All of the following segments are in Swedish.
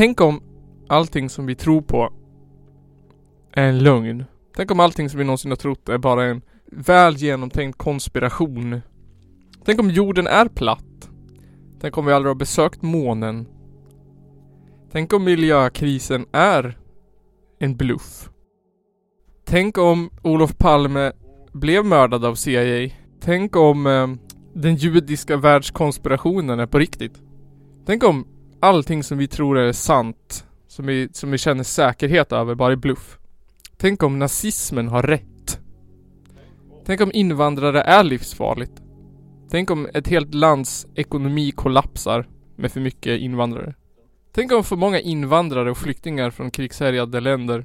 tänk om allting som vi tror på är en lögn. Tänk om allting som vi någonsin har trott är bara en väl genomtänkt konspiration. Tänk om jorden är platt. Tänk om vi aldrig har besökt månen. Tänk om miljökrisen är en bluff. Tänk om Olof Palme blev mördad av CIA. Tänk om eh, den judiska världskonspirationen är på riktigt. Tänk om allting som vi tror är sant, som vi, som vi känner säkerhet över, bara är bluff. Tänk om nazismen har rätt. Tänk om invandrare är livsfarligt. Tänk om ett helt lands ekonomi kollapsar med för mycket invandrare. Tänk om för många invandrare och flyktingar från krigshärjade länder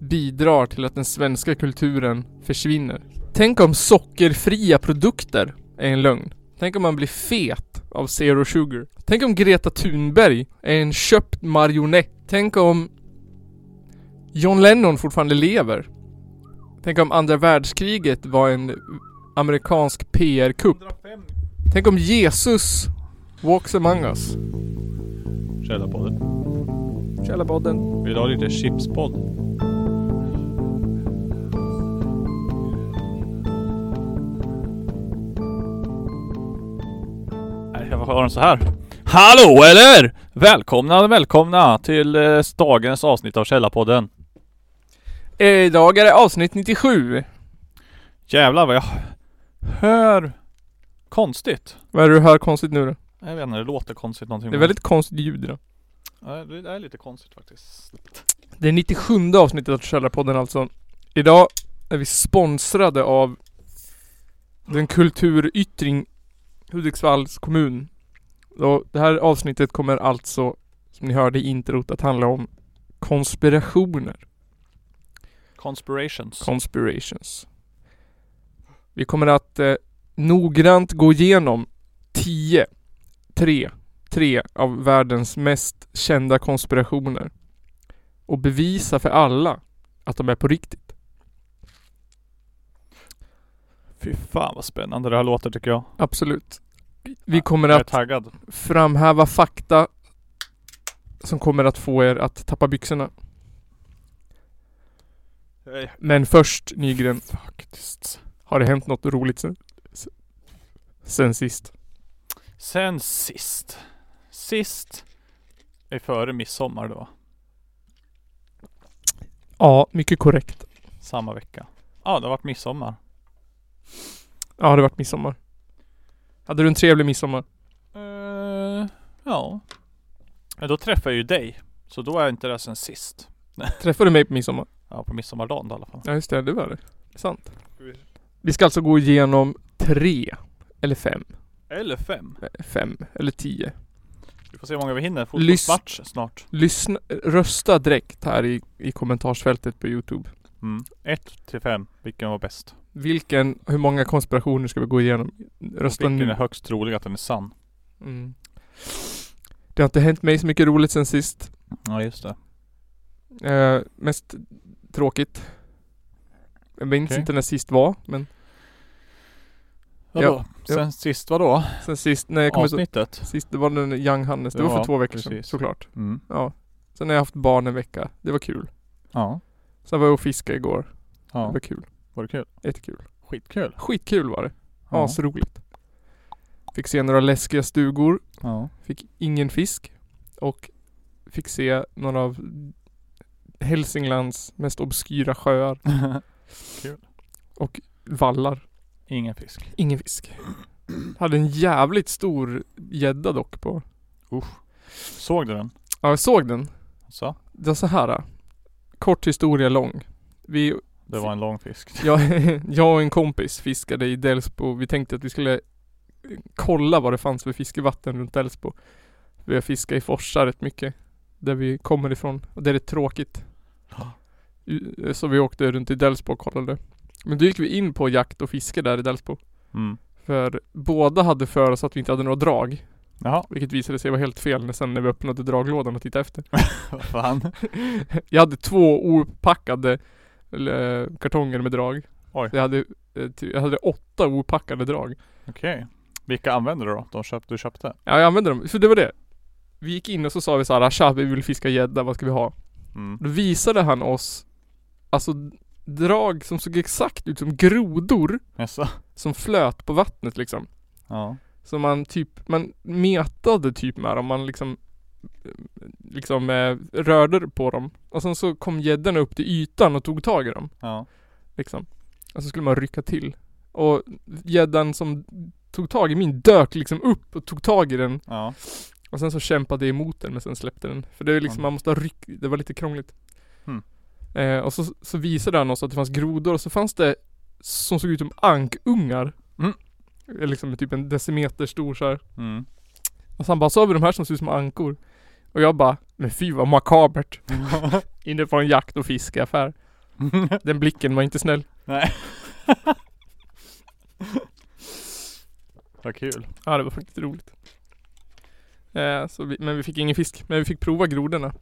bidrar till att den svenska kulturen försvinner. Tänk om sockerfria produkter är en lögn. Tänk om man blir fet av zero sugar. Tänk om Greta Thunberg är en köpt marionett. Tänk om John Lennon fortfarande lever. Tänk om andra världskriget var en amerikansk PR-kupp. Tänk om Jesus walks among us. Källarpodden. Källarpodden. Vill du ha lite chipspodd? Har den så här. Hallå eller! Välkomna, välkomna till eh, dagens avsnitt av Källarpodden. Idag är det avsnitt 97. Jävlar vad jag hör konstigt. Vad är det du hör konstigt nu då? Jag vet inte, det låter konstigt någonting. Det är väldigt konstigt ljud idag. Ja, det är lite konstigt faktiskt. Det är 97 avsnittet av Källarpodden alltså. Idag är vi sponsrade av den kulturyttring Hudiksvalls kommun. Och det här avsnittet kommer alltså, som ni hörde i introt, att handla om konspirationer. Conspirations. Conspirations. Vi kommer att eh, noggrant gå igenom 10, 3, 3 av världens mest kända konspirationer. Och bevisa för alla att de är på riktigt. Fy fan vad spännande det här låter tycker jag. Absolut. Vi kommer att taggad. framhäva fakta som kommer att få er att tappa byxorna. Men först Nygren, Faktiskt. har det hänt något roligt sen, sen sist? Sen sist. Sist är före midsommar då. Ja, mycket korrekt. Samma vecka. Ja, det har varit midsommar. Ja, det har varit midsommar. Hade du en trevlig midsommar? Uh, ja. Men då träffade jag ju dig. Så då är inte det sen sist. Träffade du mig på midsommar? Ja, på midsommardagen i alla fall. Ja just det, det var det. Det sant. Vi ska alltså gå igenom tre, eller fem, Eller fem. fem eller tio. Vi får se hur många vi hinner. Fotbollsmatch snart. Lyssna, rösta direkt här i, i kommentarsfältet på Youtube. Mm. Ett till fem. Vilken var bäst? Vilken, hur många konspirationer ska vi gå igenom? Rösta Vilken är högst trolig att den är sann? Mm. Det har inte hänt mig så mycket roligt sen sist. Ja, just det. Eh, mest tråkigt. Jag minns Okej. inte när sist var, men Vadå? Ja, Sen sist vadå? sen sist när jag kom så, Avsnittet? Sist det var den Young Hannes. Det var Ja, för två veckor sedan, precis. såklart. Mm. Ja. Sen har jag haft barn en vecka. Det var kul. Ja. Sen var jag och fiskade igår. Det Ja. var kul. Var det kul? Jättekul. Skitkul. Skitkul var det. Ja. Asroligt. Fick se några läskiga stugor. Ja. Fick ingen fisk. Och fick se några av Hälsinglands mest obskyra sjöar. Kul. Och vallar. Ingen fisk. Ingen fisk. Hade en jävligt stor gädda dock på. Såg du den? Ja, jag såg den. Så? Det var så här. Kort historia lång. Vi, Det var en lång fisk. jag, jag och en kompis fiskade i Delsbo. Vi tänkte att vi skulle kolla vad det fanns för fiskevatten runt Delsbo. Vi har fiskat i forsar rätt mycket. Där vi kommer ifrån. Och det är rätt tråkigt. U- Så vi åkte runt i Delsbo och kollade. Men då gick vi in på jakt och fiske där i Delsbo. Mm. För båda hade för oss att vi inte hade några drag. Jaha. Vilket visade sig vara helt fel när sen när vi öppnade draglådan och tittade efter. Vad fan? Jag hade två opackade eh, kartonger med drag. Oj. Så jag hade, eh, ty- jag hade åtta opackade drag. Okej. Vilka använder du då? De köpt, du köpte? Ja jag använde dem, för det var det. Vi gick in och så sa vi såhär, tja vi vill fiska gädda, vad ska vi ha? Mm. Då visade han oss Alltså drag som såg exakt ut som grodor Jaså? som flöt på vattnet liksom. Ja. Så man typ, man metade typ med dem, man liksom Liksom eh, rörde på dem. Och sen så kom gäddorna upp till ytan och tog tag i dem. Ja. Liksom. Och så skulle man rycka till. Och gäddan som tog tag i min dök liksom upp och tog tag i den. Ja. Och sen så kämpade jag emot den men sen släppte den. För det är liksom, Ja. man måste ha ryck, det var lite krångligt. Hmm. Eh, och så, så visade han oss att det fanns grodor och så fanns det som såg ut som ankungar. Mm. Liksom typ en decimeter stor så här. Mm. Och han bara, så har vi de här som ser ut som ankor. Och jag bara, men fy vad makabert. Inne på en jakt och fiskeaffär. Den blicken var inte snäll. Nej. Vad kul. Ja det var faktiskt roligt. Eh, så vi, men vi fick ingen fisk. Men vi fick prova grodorna.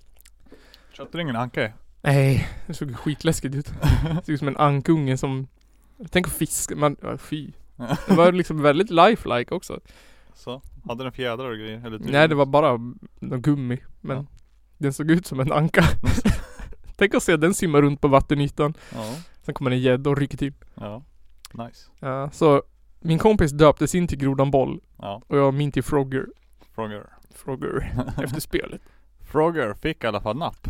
Köpte du ingen anka? Nej, det såg skitläskigt ut. Det såg ut som en ankunge som Tänk att fiska, man, fy. Det var liksom väldigt lifelike också. Så? Hade den fjädrar och grejer? Eller typ- Nej det var bara någon gummi. Men Ja. den såg ut som en anka. Tänk att se den simma runt på vattenytan. Ja. Sen kommer en gädda och rycker till. Ja. Nice. Ja, så min kompis döptes in till Grodan Boll Ja. och jag min till Frogger. Frogger. Frogger. efter spelet. Frogger fick i alla fall napp.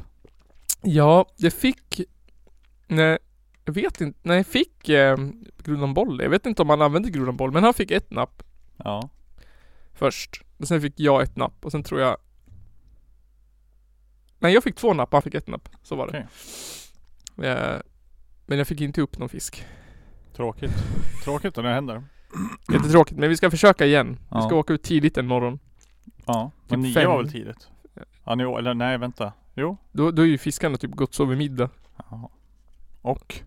Ja, jag fick Nej, jag vet inte. Nej, fick eh, Grodan Boll. Jag vet inte om han använde Grodan Boll, men han fick ett napp Ja. först. Och sen fick jag ett napp och sen tror jag Nej, jag fick två napp och han fick ett napp. Så var det. Eh, men jag fick inte upp någon fisk. Tråkigt. Tråkigt när det händer. Jättetråkigt, men vi ska försöka igen. Vi ska Ja. åka ut tidigt en morgon. Ja. Men Typ nio fem. var väl tidigt? Ja, ni, eller nej vänta. Jo. Då, då är ju fiskarna typ gått så vid middag. Jaha. Och?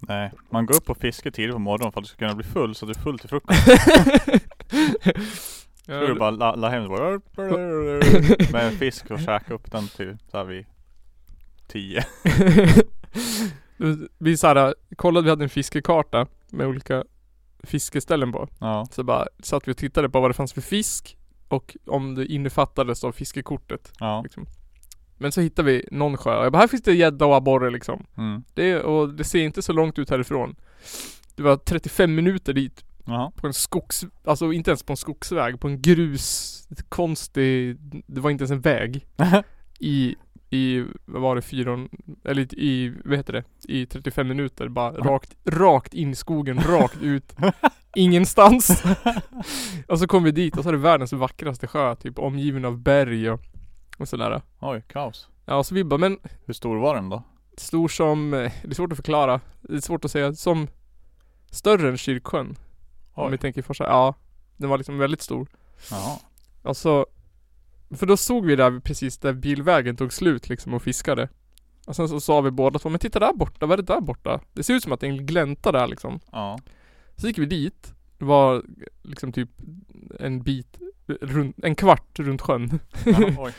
Nej, man går upp och fiskar tidigt på morgonen för att du ska kunna bli full så att du är full till frukost. Så du bara la, la hem bara med en fisk och käka upp den till så här vid tio. vi såhär, kollade vi hade en fiskekarta med olika fiskeställen på. Ja. Så bara satt vi och tittade på vad det fanns för fisk och om det innefattades av fiskekortet. Ja. Liksom. Men så hittade vi någon sjö och jag bara, här finns det gädda och abborre liksom. Mm. Det, och det ser inte så långt ut härifrån. Det var 35 minuter dit Jaha. på en skogs, alltså inte ens på en skogsväg, på en grus, konstig, det var inte ens en väg. I, i, vad var det, fyra, eller i, vad heter det, i 35 minuter bara rakt, rakt in i skogen, rakt ut. Ingenstans. och så kom vi dit och så är det världens vackraste sjö, typ omgiven av berg och, och sådär. Oj, kaos. Ja, så vi bara, men Hur stor var den då? stor som, eh, det är svårt att förklara. Det är svårt att säga, som större än Kyrksjön. Om Oj. vi tänker först ja, den var liksom väldigt stor. Jaha. Alltså, för då såg vi där precis där bilvägen tog slut liksom och fiskade. Och sen så sa vi båda två, men titta där borta, vad är det där borta? Det ser ut som att det är en glänta där liksom. Ja. Så gick vi dit. Det var liksom typ en bit, runt, en kvart runt sjön. Oj.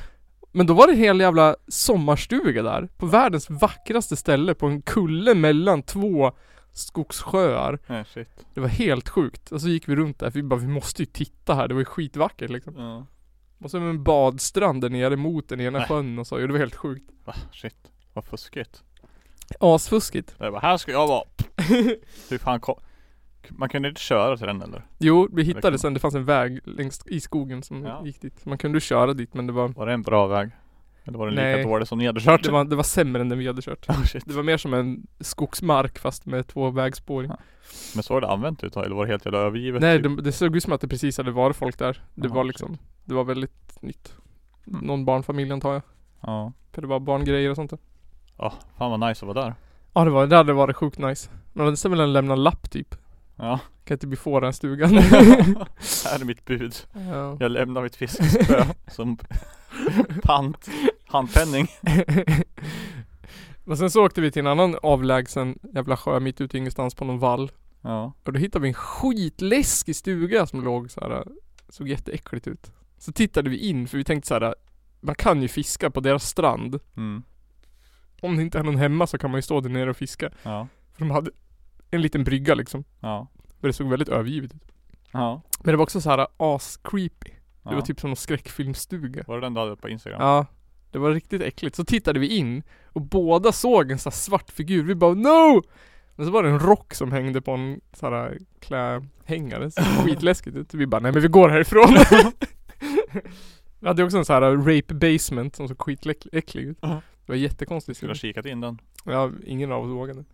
Men då var det en hel jävla sommarstuga där. På världens vackraste ställe på en kulle mellan två skogssjöar. Nej, shit. Det var helt sjukt. Och så gick vi runt där för vi bara, vi måste ju titta här. Det var ju skitvackert liksom. Ja. Och så en badstrand där nere mot den ena Nej. sjön och så. Jo, det var helt sjukt. Va? Shit. Vad fuskigt. Asfuskigt. Jag bara, här ska jag vara. Hur fan kom... Man kunde inte köra till den eller? Jo, vi hittade kunde sen, det fanns en väg längst i skogen som Ja. gick dit. Man kunde köra dit men det var Var det en bra väg? Eller var den Nej. lika dålig som ni hade kört? det var, det var sämre än den vi hade kört. Oh, shit. Det var mer som en skogsmark fast med två vägspår. Ja, Men såg det använt ut? Eller var det helt jävla övergivet? Nej, typ? det, det såg ut som att det precis hade varit folk där. Det Jaha, var liksom, det var väldigt nytt. Mm. Någon barnfamilj antar jag. Ja. För det var barngrejer och sånt där. Ja, fan vad nice att vara där. Ja det var, det hade varit sjukt nice. Man hade istället velat lämna en lapp typ. Ja. Kan inte bli få den stugan. här är mitt bud. ja. Jag lämnar mitt fiskespö som pant. Handpenning. Och sen så åkte vi till en annan avlägsen jävla sjö mitt ute i ingenstans på någon vall. Ja. Och då hittade vi en skitläskig stuga som låg så här. Såg jätteäckligt ut. Så tittade vi in för vi tänkte så här. Man kan ju fiska på deras strand. Mm. Om det inte är någon hemma så kan man ju stå där nere och fiska. Ja. För de hade en liten brygga liksom. Ja. Men det såg väldigt övergivet ut. Ja. Men det var också så här as creepy. Det var typ som en skräckfilmstuga. Var det den du hade på Instagram? Ja. Det var riktigt äckligt. Så tittade vi in och båda såg en sån här svart figur. Vi bara NO! Men så var det en rock som hängde på en sån här klädhängare. Så skitläskigt ut. Vi bara nej men vi går härifrån. vi hade också en sån här rape basement som såg skitäcklig ut. Det var jättekonstigt. Skulle ha kikat in den. Ja, ingen av oss vågade.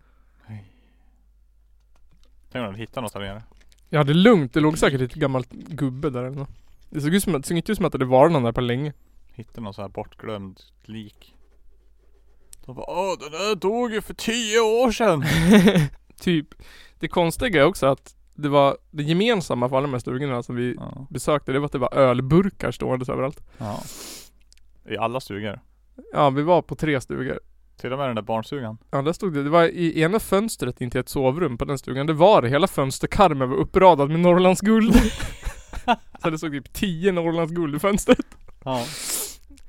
Tänk om du hittar något där nere. Ja det är lugnt. Det låg säkert ett gammalt gubbe där eller nåt. Det såg ut som att, det såg inte ut som att det hade varit någon där på länge. Hittar någon så här bortglömd lik. De bara åh den där dog ju för tio år sedan. typ. Det konstiga är också att det var det gemensamma för alla de här stugorna som vi Ja. besökte, det var att det var ölburkar ståendes överallt. ja. I alla stugor. Ja, vi var på tre stugor. Till och med den där barnstugan. Ja, där stod det. Det var i ena fönstret intill ett sovrum på den stugan. Det var det. Hela fönsterkarmen var uppradad med Norrlands guld. Så det såg typ 10 Norrlands guld i fönstret. Ja.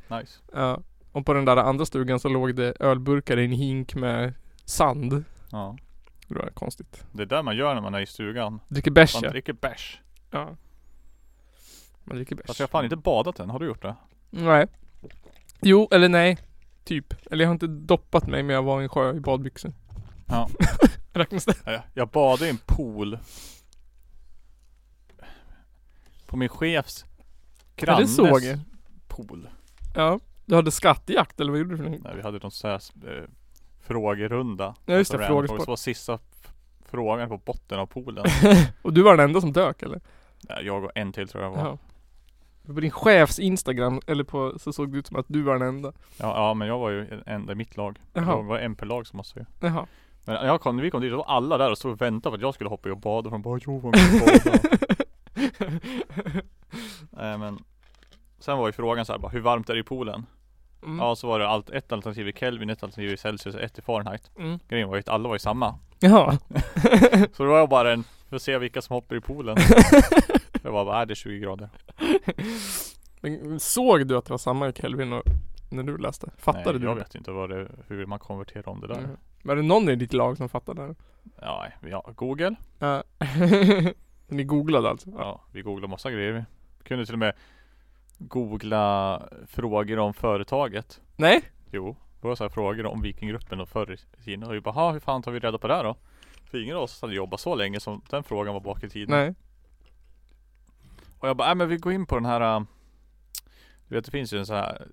Nice. Ja. Och på den där andra stugan så låg det ölburkar i en hink med sand. Ja. Det var konstigt. Det är där man gör när man är i stugan. Dricker bärs Man ja. dricker bärs. ja. Man dricker Fast bärs. jag har fan inte badat än. Har du gjort det? Nej. Jo, eller nej. Typ. Eller jag har inte doppat mig men jag var i en sjö i badbyxor. Ja. Räknas det? Ja, Jag badade i en pool. På min chefs Ja, grannes det såg jag. pool. Ja. Du hade skattjakt eller vad gjorde du för någonting? Nej, vi hade någon sån här eh, frågerunda. Ja, just det, Alltså, random frågesport. frågor. Så var sista f- frågan på botten av poolen. Och du var den enda som dök eller? Nej, jag och en till tror jag var. Jaha. På din chefs instagram eller på så såg det ut som att du var den enda. Ja, ja men jag var ju en enda i mitt lag. Jaha. Jag var MP-lag som man säger. Jaha. Men jag kom, vi kom dit, då var alla där och stod och väntade på att jag skulle hoppa i och bada. De bara kan du bada? Nej men Sen var ju frågan så här, bara, hur varmt är det i poolen? Mm. Ja så var det allt, ett alternativ i Kelvin, ett alternativ i Celsius och ett i Fahrenheit. Mm. Grejen var ju att alla var ju samma. Jaha. Så det var bara en, för att se vilka som hoppar i poolen. jag var bara, äh, det är 20 grader. Men såg du att det var samma i Kelvin och, när du läste? Fattade Nej, du? jag det? vet inte vad det, hur man konverterar om det där. Mm. Var det någon i ditt lag som fattade det? Ja, ja, Google. Ja. Ni googlade alltså? Ja, vi googlade massa grejer. Vi kunde till och med googla frågor om företaget. Nej? Jo, det var så här frågor om Vikinggruppen och förr i tiden. Och vi bara, "Ha, hur fan tar vi reda på det här då? För ingen av oss hade jobbat så länge som den frågan var bak i tiden. Nej. Och jag bara, äh, men vi går in på den här äh, Du vet det finns ju en sån här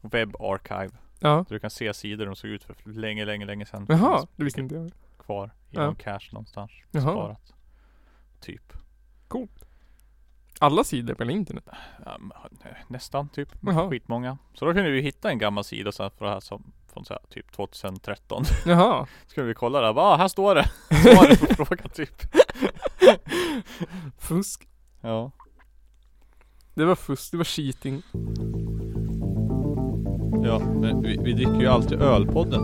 Web archive Ja. Där du kan se sidor de såg ut för länge, länge, länge sedan Jaha, det visste inte jag. Kvar i Ja. någon cache någonstans Jaha. Sparat Typ Alla sidor på internet? ja, Nästan typ Jaha. Skitmånga Så då kunde vi hitta en gammal sida så här, för det här som Från så här, typ 2013 Jaha. Så kunde vi kolla där, bara, ah, här står det Svaret på frågan typ Fusk. Ja Det var fusk, det var cheating. Ja, men vi, vi dricker ju alltid ölpodden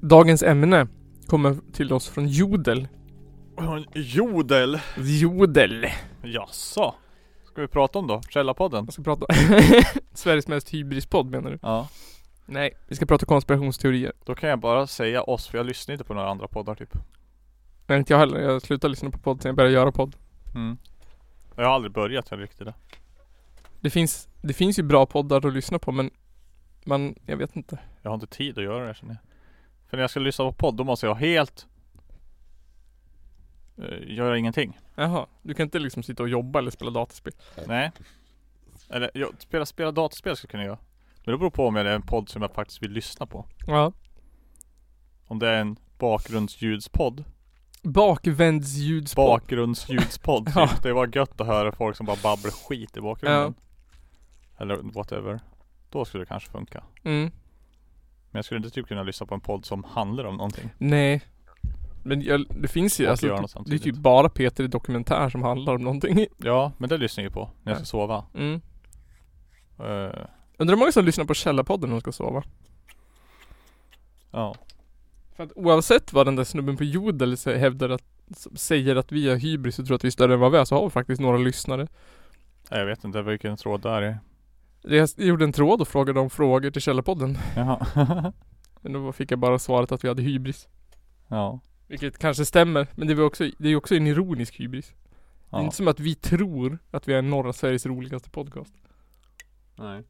Dagens ämne kommer till oss från Jodel. Jodel Jodel. Jaså? Ska vi prata om då? Källarpodden? Jag ska prata Sveriges mest hybrispodd menar du? Ja Nej, vi ska prata konspirationsteorier. Då kan jag bara säga oss för jag lyssnar inte på några andra poddar typ Nej inte jag heller, jag slutade lyssna på podd sen jag började göra podd. mm. Jag har aldrig börjat heller riktigt det Det finns, det finns ju bra poddar att lyssna på men man, jag vet inte. Jag har inte tid att göra det känner jag För när jag ska lyssna på podd då måste jag helt eh, Göra ingenting Jaha, du kan inte liksom sitta och jobba eller spela dataspel? Nej Eller jag, spela, spela dataspel ska jag kunna göra Men det beror på om det är en podd som jag faktiskt vill lyssna på Ja. Om det är en bakgrundsljudspodd Bakvändsljudspodd. Bakgrundsljudspodd typ. Ja. Det var gött att höra folk som bara babblar skit i bakgrunden Eller whatever Då skulle det kanske funka Mm. Men jag skulle inte typ kunna lyssna på en podd som handlar om någonting Nej. Men jag, det finns ju Och alltså, det är typ bara Peter i dokumentär som handlar om någonting. Ja, men det lyssnar jag ju på när jag ska sova Mm. Eh, Undrar hur många som lyssnar på Källarpodden när de ska sova? Ja För att oavsett vad den där snubben på Jodel hävdar att, säger att vi har hybris och tror att vi är större än vad vi är så har vi faktiskt några lyssnare. Jag vet inte vilken tråd det är Jag gjorde en tråd och frågade om frågor till Källarpodden. Jaha Men då fick jag bara svaret att vi hade hybris. Ja Vilket kanske stämmer, men det är också, det är också en ironisk hybris. Det är Ja. inte som att vi tror att vi är norra Sveriges roligaste podcast. Nej.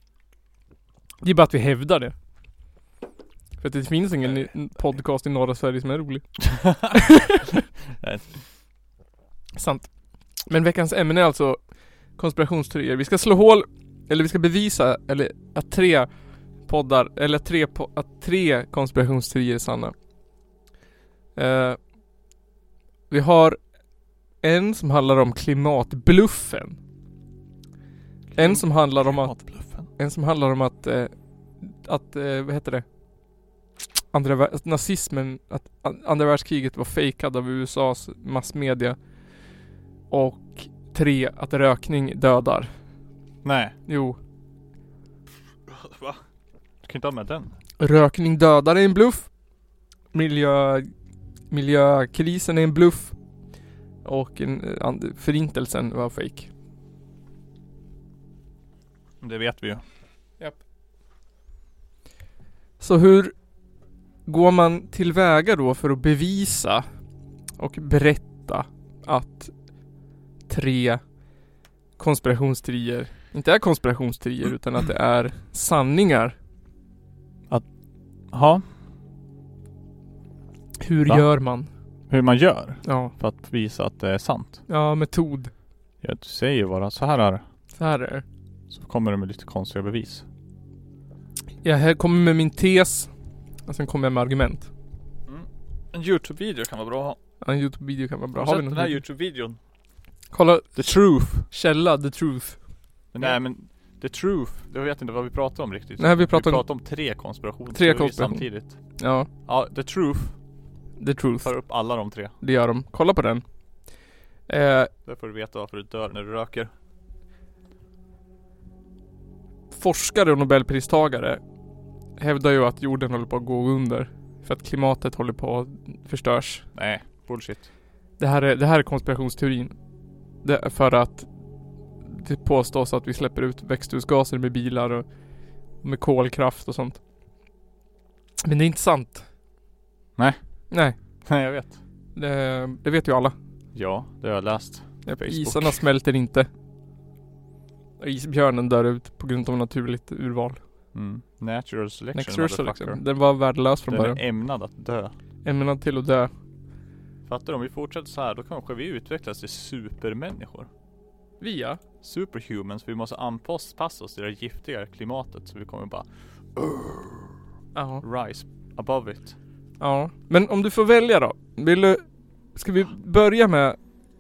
Det är bara att vi hävdar det. För att det finns ingen i- podcast i norra Sverige som är rolig. Nej. Sant. Men veckans ämne är alltså konspirationsteorier. Vi ska slå hål, eller vi ska bevisa, eller att tre poddar, eller att tre, po- att tre konspirationsteorier är sanna. Eh, vi har en som handlar om klimatbluffen. En som handlar om att en som handlar om att, eh, att, eh, vad heter det? Andra, att nazismen, att an- andra världskriget var fejkad av USAs massmedia. Och tre, att rökning dödar. Nej. Jo. Va? Du kan inte ha med den. Rökning dödar är en bluff. Miljö, miljökrisen är en bluff. Och en, eh, förintelsen var fake. Det vet vi ju. Så hur går man tillväga då för att bevisa och berätta att tre konspirationsteorier inte är konspirationsteorier utan att det är sanningar? Jaha. Hur Va? gör man? Hur man gör Ja, för att visa att det är sant. ja metod. Ja, du säger ju bara så här är det. Så här är det. Så kommer du med lite konstiga bevis. Jag kommer med min tes och sen kommer jag med argument. En Youtube-video kan vara bra att ha. Ja, En Youtube-video kan vara bra. Har Har vi sett någon den här video? Youtube-videon? Kolla, The Truth. källa, the truth. Nej men The Truth. Jag vet inte vad vi pratar om riktigt. Nej, vi pratar vi om- pratar om tre konspirationer. Tre konspiration. samtidigt. Ja, Ja, The Truth the truth. tar upp alla de tre. Det gör de. Kolla på den. Eh, Där får du veta varför du dör när du röker. forskare och nobelpristagare hävdar ju att jorden håller på att gå under. För att klimatet håller på att förstörs. Nej, bullshit. Det här är, det här är konspirationsteorin. Är för att det påstås att vi släpper ut växthusgaser med bilar och med kolkraft och sånt. Men det är inte sant. Nej. Nej, Nej jag vet. det, det vet ju alla. Ja, det har jag läst. Facebook. Isarna smälter inte. Isbjörnen dör ut på grund av naturligt urval. Mm. Natural selection Natural selection. Den var värdelös från Den början. är ämnad att dö. Ämnad till att dö. Fattar du? Om vi fortsätter så här då kanske vi utvecklas till supermänniskor. Via? Superhumans. Vi måste anpassa oss till det giftiga klimatet så vi kommer bara Ja. rise above it. Ja. Men om du får välja då. Vill du... Ska vi börja med,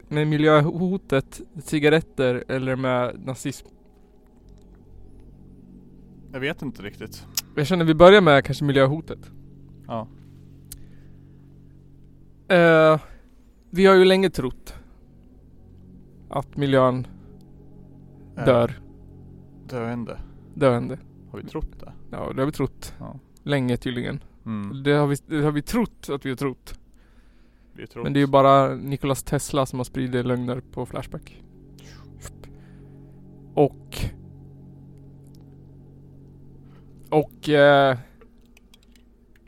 med miljöhotet, cigaretter eller med nazism? Jag vet inte riktigt. Jag känner vi börjar med kanske miljöhotet. Ja. Eh, vi har ju länge trott att miljön dör. Döende. Döende. Har vi trott det? Ja, det har vi trott. Ja. Länge tydligen. Mm. Det har vi, det har vi trott att vi har trott. Vi trott. Men det är ju bara Nikolas Tesla som har spridit lögner på Flashback. Och... Och... Eh,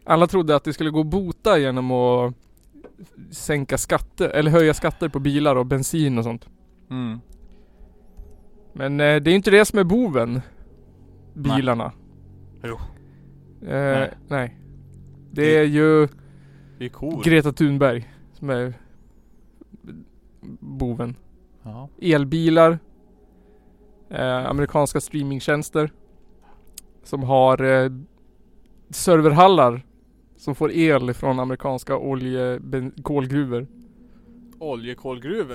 alla trodde att det skulle gå att bota genom att sänka skatter, eller höja skatter på bilar och bensin och sånt. Mm. Men eh, det är inte det som är boven. Bilarna. Jo. Eh, Nej. nej. Det är ju Vi är cool. Greta Thunberg som är boven. ja. elbilar, eh, amerikanska streamingtjänster som har eh, serverhallar som får el från amerikanska. Oljekolgruvor.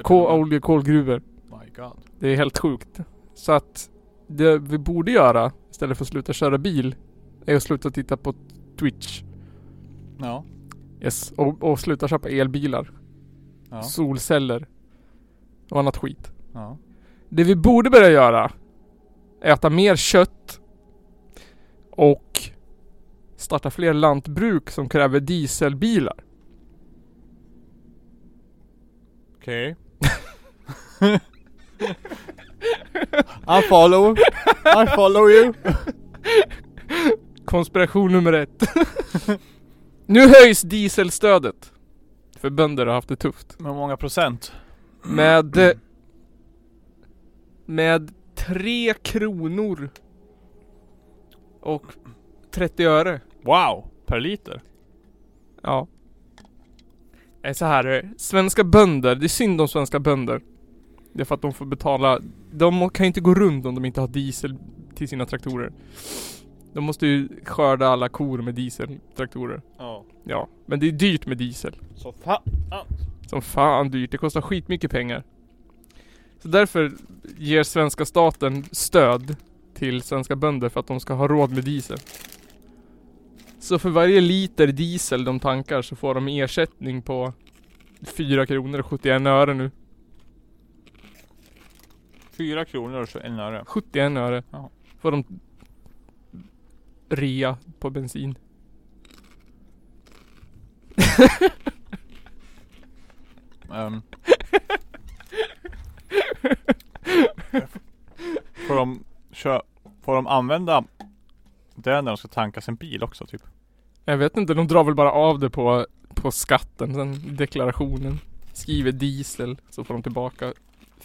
Kol, olje, kolgruvor. My god. Det är helt sjukt. Så att det vi borde göra istället för att sluta köra bil är att sluta titta på Twitch. Ja. Yes. Och, och sluta köpa elbilar, Ja. solceller och annat skit. ja. Det vi borde börja göra är äta mer kött och starta fler lantbruk som kräver dieselbilar. Okej. I follow. I follow you. Konspiration nummer ett. nu höjs dieselstödet. För bönder har haft det tufft. Med många procent? Med med 3 kronor och 30 öre. Wow! Per liter? Ja. Det är så här, svenska bönder, det är synd om svenska bönder. Det är för att de får betala, de kan ju inte gå runt om de inte har diesel till sina traktorer. De måste ju skörda alla kor med dieseltraktorer. Ja. Ja, men det är dyrt med diesel. Så fan. Som fan dyrt, det kostar skitmycket pengar. Så därför ger svenska staten stöd till svenska bönder för att de ska ha råd med diesel. Så för varje liter diesel de tankar så får de ersättning på 4 kronor och 71 öre nu. 4 kronor och 21 öre. 71 öre. Ja. Får de rea på bensin. Um. får de kö- Får de använda det när de ska tanka sin bil också typ? Jag vet inte, de drar väl bara av det på, på skatten, sen deklarationen. Skriver diesel, så får de tillbaka Då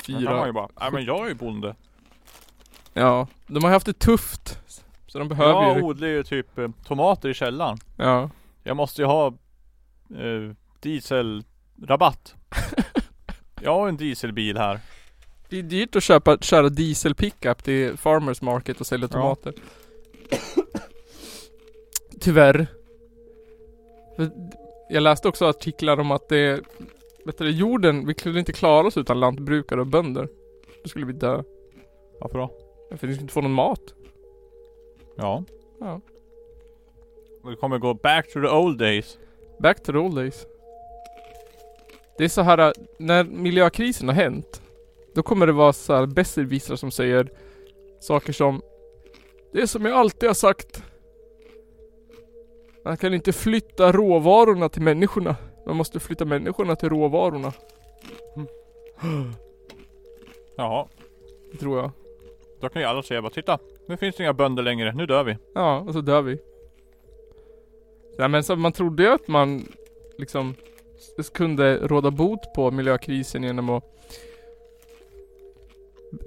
kan man ju fyra. bara, nej men jag är ju bonde. Ja, de har haft det tufft. Så de behöver Jag ju odlar ju typ eh, tomater i källaren. Ja. Jag måste ju ha eh, dieselrabatt. jag har en dieselbil här. Det är dyrt att köpa, köra diesel pickup till Farmers Market och sälja Ja. tomater. Tyvärr. För Jag läste också artiklar om att det, vet du, jorden, vi skulle inte klara oss utan lantbrukare och bönder. Då skulle vi dö. Varför då? För vi skulle inte få någon mat. Ja. Ja. Vi kommer gå back to the old days. Back to the old days. Det är så här när miljökrisen har hänt. Då kommer det vara så här besserwissrar som säger saker som Det är som jag alltid har sagt. Man kan inte flytta råvarorna till människorna. Man måste flytta människorna till råvarorna. Jaha. Det tror jag. Då kan ju alla säga bara titta. Nu finns det inga bönder längre. Nu dör vi. Ja, och så dör vi. Ja, men så man trodde ju att man liksom kunde råda bot på miljökrisen genom att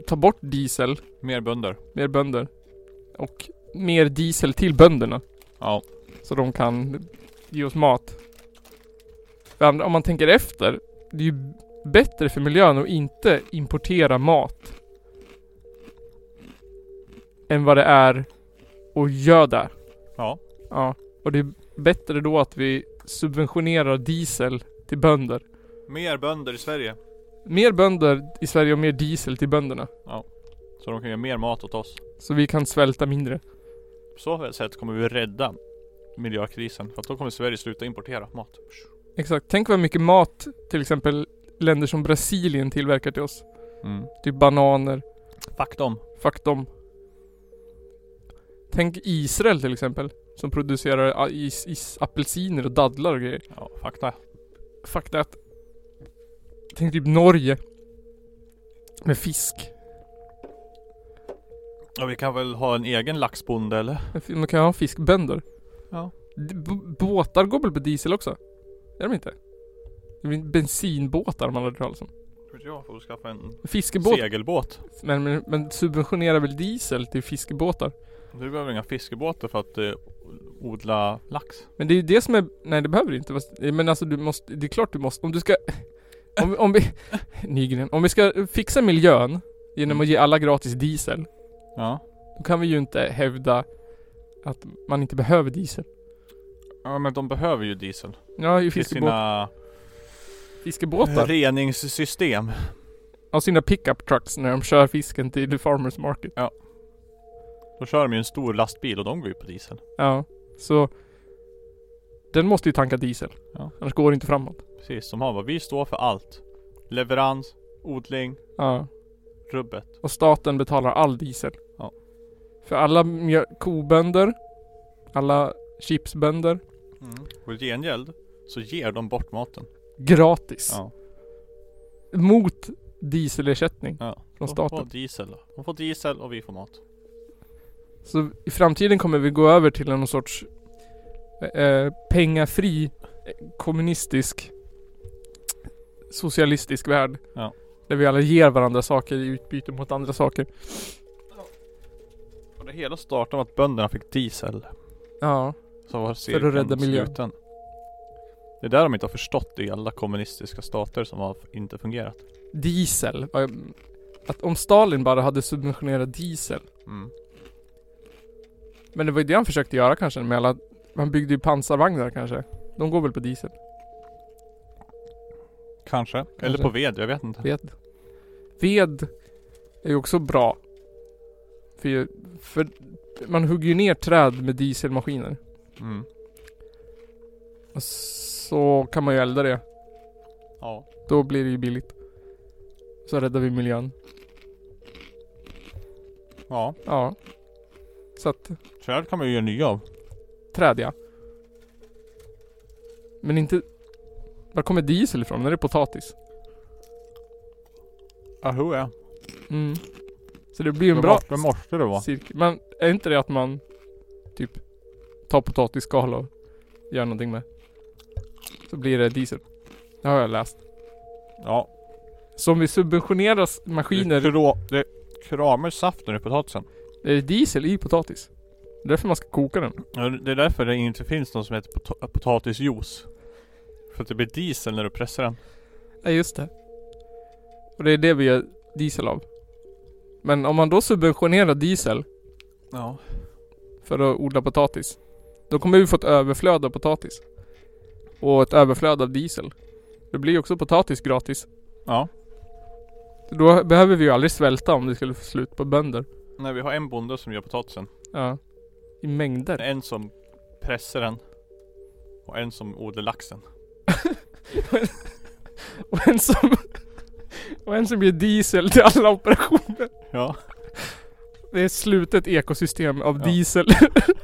ta bort diesel, Mer bönder. mer bönder och mer diesel till bönderna Ja. så de kan ge oss mat. Andra- om man tänker efter, det är ju bättre för miljön att inte importera mat än vad det är att det. Ja. Ja, och det är bättre då att vi subventionerar diesel till bönder. Mer bönder i Sverige. Mer bönder i Sverige och mer diesel till bönderna. Så de kan göra mer mat åt oss. Så vi kan svälta mindre. På så sätt kommer vi rädda miljökrisen. För att då kommer Sverige sluta importera mat. Exakt. Tänk vad mycket mat till exempel länder som Brasilien tillverkar till oss. Mm. Typ bananer. Fuck dem. Fuck dem. Tänk Israel till exempel. Som producerar is, is, apelsiner och dadlar och grejer. Ja, fuck det. Fuck that. Tänk typ Norge. Med fisk. Ja, vi kan väl ha en egen laxbonde eller? Man kan ha fiskbönder. Ja. B- båtar går väl på diesel också? Är de inte? Det är bensinbåtar man hört talas om. Jag, får skaffa en Fiskebåt. segelbåt. Men, men, men subventionerar väl diesel till fiskebåtar? Du behöver inga fiskebåtar för att eh, odla lax. Men det är ju det som är, nej det behöver du inte. Fast- Men alltså du måste, det är klart du måste, om du ska Om vi, om vi Nygren, om vi ska fixa miljön genom att ge alla gratis diesel Ja. Då kan vi ju inte hävda att man inte behöver diesel. Ja men de behöver ju diesel. Ja, ju Till fiskebåt, sina fiskebåtar. reningssystem. Och sina pickup trucks när de kör fisken till the farmers market. Då kör de ju en stor lastbil och de går ju på diesel. Ja, så Den måste ju tanka diesel. Ja. Annars går det inte framåt. Precis, de har bara, vi står för allt. Leverans, odling, Ja. rubbet. Och staten betalar all diesel. Ja. För alla kobönder, alla chipsbönder, Och i gengäld så ger de bort maten. gratis. Ja. Mot dieselersättning ja. från De får staten. diesel. De får diesel och vi får mat. Så i framtiden kommer vi gå över till någon sorts eh, pengafri eh, kommunistisk socialistisk värld. Ja. Där vi alla ger varandra saker i utbyte mot andra saker. Och det hela startade med att bönderna fick diesel. Ja. Så var att cirkeln rädda miljön. sluten. Det är där de inte har förstått i alla kommunistiska stater som har inte fungerat. Diesel. Vad- Att om Stalin bara hade subventionerat diesel. Mm. Men det var ju det han försökte göra kanske med alla Han byggde ju pansarvagnar kanske. De går väl på diesel? Kanske. Eller på ved, jag vet inte. Ved. Ved är ju också bra. För, för man hugger ju ner träd med dieselmaskiner. Mm. Och så kan man ju elda det. Ja. Då blir det ju billigt. Så räddar vi miljön. Ja. Ja. Så att Träd kan man ju göra nya av. träd ja. Men inte... Var kommer diesel ifrån? När det är potatis? Aho ja. Mm. Så det blir en Det bra måste, det måste det vara. cirkel. Men är inte det att man typ tar potatisskal och gör någonting med? Så blir det diesel. Det har jag läst. Ja. Så om vi subventionerar s- maskiner, Det, krå, det kramar saften i potatisen. det är diesel i potatis. Det är därför man ska koka den. Ja, det är därför det inte finns något som heter pot- potatisjuice. För att det blir diesel när du pressar den. Ja just det. Och det är det vi gör diesel av. Men om man då subventionerar diesel Ja. för att odla potatis. Då kommer vi få ett överflöd av potatis. Och ett överflöd av diesel. Det blir ju också potatis gratis. Ja. Då behöver vi ju aldrig svälta om det skulle få slut på bönder. Nej vi har en bonde som gör potatisen. Ja. I mängder. En som pressar den. Och en som odlar laxen. Och en som... Och en som ger diesel till alla operationer. Ja. Det är ett slutet ekosystem av Ja. diesel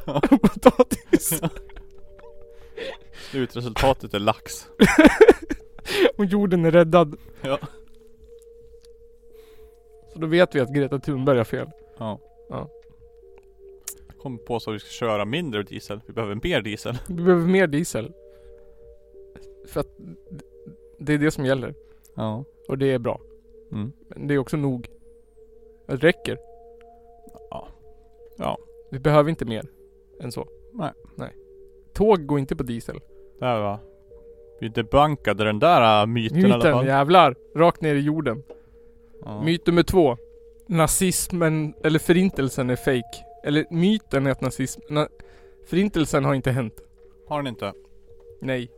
och potatis. Slutresultatet är lax. Och jorden är räddad. Ja. Så då vet vi att Greta Thunberg har fel. Ja. Ja. Kom på så att vi ska köra mindre diesel. Vi behöver mer diesel. Vi behöver mer diesel. För att det är det som gäller. Ja. Och det är bra. Mm. Men det är också nog. Det räcker. Ja. Ja. Vi behöver inte mer än så. Nej. Nej. Tåg går inte på diesel. Där va. Vi debunkade den där äh, myten, i alla Myten, fall. jävlar. Rakt ner i jorden. Ja. Myt nummer två. Nazismen, eller förintelsen är fake. Eller myten är att nazism... Na, förintelsen har inte hänt. Har den inte? Nej.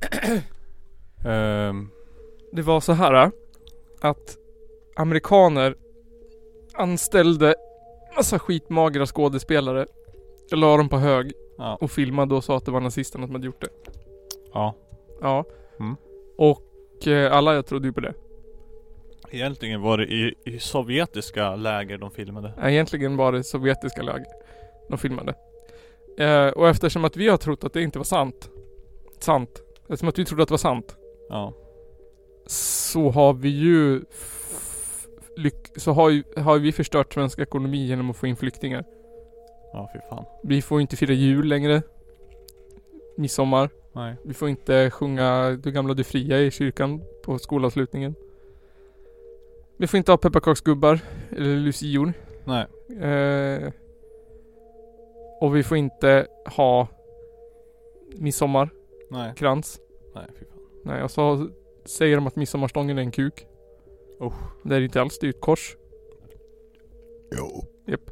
Ehm, Det var så här att amerikaner anställde massa skitmagra skådespelare. La dem på hög ja. och filmade och sa att det var nazisterna som hade gjort det. Ja. Ja. Mm. Och eh, alla jag trodde ju på det. Egentligen var det i, i sovjetiska läger de filmade. Ja, Egentligen var det sovjetiska läger de filmade. Eh, och eftersom att vi har trott att det inte var sant. Sant. Eftersom att vi trodde att det var sant. Ja. Så har vi ju så har, ju, har vi förstört svensk ekonomi genom att få in flyktingar. Ja, fy fan. Vi får inte fira jul längre. Midsommar. Nej. Vi får inte sjunga Du gamla du fria i kyrkan på skolavslutningen. Vi får inte ha pepparkaksgubbar eller lucior. Nej. Eh, och vi får inte ha midsommarkrans. Nej. Nej, fy fan. Nej, och så säger de att midsommarstången är en kuk. Oh. Det är inte alls, det är ett kors. Jo. Japp.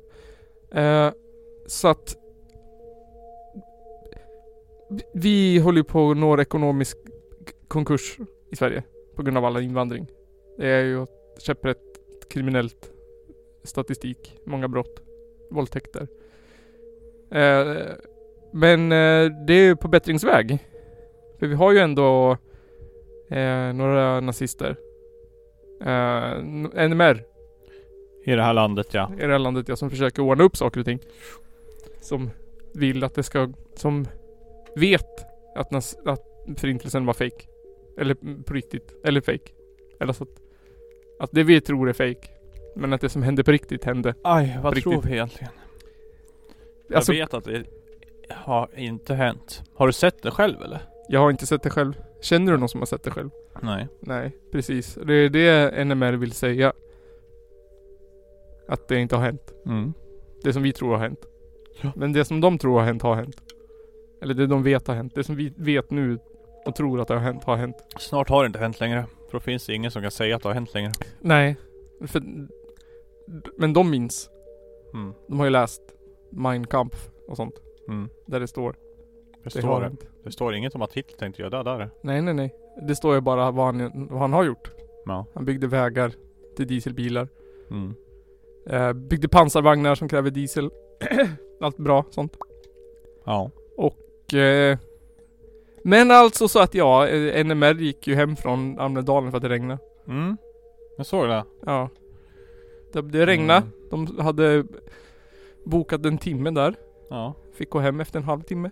Eh, så att vi- håller ju på att nå ekonomisk konkurs i Sverige på grund av all invandring. Det är ju käpprätt kriminellt statistik, många brott, våldtäkter. Eh, men eh, det är ju på bättringsväg. För vi har ju ändå eh, några nazister. Eh, NMR I det här landet ja. i det här landet ja, som försöker ordna upp saker och ting. Som vill att det ska, som vet att, nas, att förintelsen var fake. Eller på riktigt. Eller fake. Eller så att, att det vi tror är fake. Men att det som hände på riktigt hände. Aj, vad tror riktigt. vi egentligen? Alltså, jag vet att det har inte hänt. Har du sett det själv eller? Jag har inte sett det själv. Känner du någon som har sett det själv? Nej. Nej, precis. Det är det NMR vill säga. Att det inte har hänt. Mm. Det som vi tror har hänt. Ja. Men det som de tror har hänt har hänt. Eller det de vet har hänt. Det som vi vet nu och tror att det har hänt har hänt. Snart har det inte hänt längre. För då finns det ingen som kan säga att det har hänt längre. Nej. För, men de minns. Mm. De har ju läst Mein Kampf och sånt. Mm. Där det står. Det, Det står, hänt. det står inget om att Hitler tänkte göra det där. Nej, nej, nej. Det står ju bara vad han, vad han har gjort. Ja. Han byggde vägar till dieselbilar. Mm. Eh, byggde pansarvagnar som kräver diesel. Allt bra sånt. Ja. Och, eh, men alltså så att ja, eh, NMR gick ju hem från Almedalen för att det regnade. Mm. Jag såg det. Ja. Det, det regnade. Mm. De hade bokat en timme där. Ja. Fick gå hem efter en halvtimme.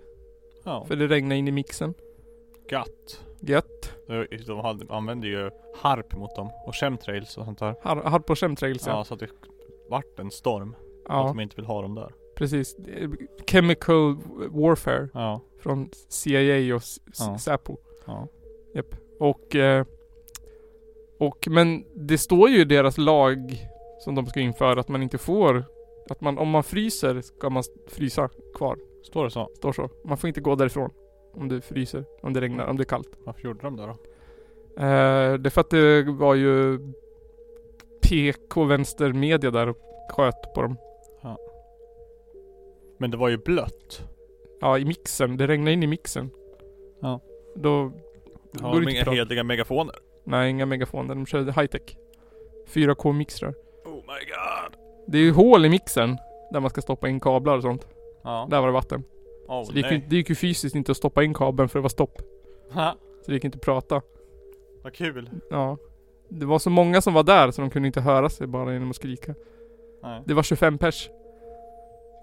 Ja. För det regnade in i mixen. Gatt. Gött. De hade, använde ju harp mot dem. Och chemtrails och sånt där. Har, har på chemtrails Ja, ja. så att det vart en storm. Att Ja, de inte vill ha dem där. precis. Chemical warfare Ja. från CIA och Ja. Säpo. Ja. Och, eh, och men det står ju i deras lag som de ska införa att man inte får att man, om man fryser ska man frysa kvar. Står det så? Står så. Man får inte gå därifrån. Om det fryser, om det regnar, om det är kallt. Varför gjorde de det då? Eh, det är för att det var ju PK vänstermedia där och sköt på dem. Men det var ju blött. Ja, i mixen. Det regnade in i mixen. Ja. Då Har går det de inte inga hederliga megafoner? Nej, inga megafoner. De körde high-tech. 4K-mixrar. Oh my god. Det är ju hål i mixen. Där man ska stoppa in kablar och sånt. Ja. Där var det vatten. Oh, Så det gick, ju, det gick ju fysiskt inte att stoppa in kabeln för det var stopp. Ha, Så det gick inte att prata. vad kul. Ja. Det var så många som var där så de kunde inte höra sig bara genom att skrika. Nej. Det var 25 pers.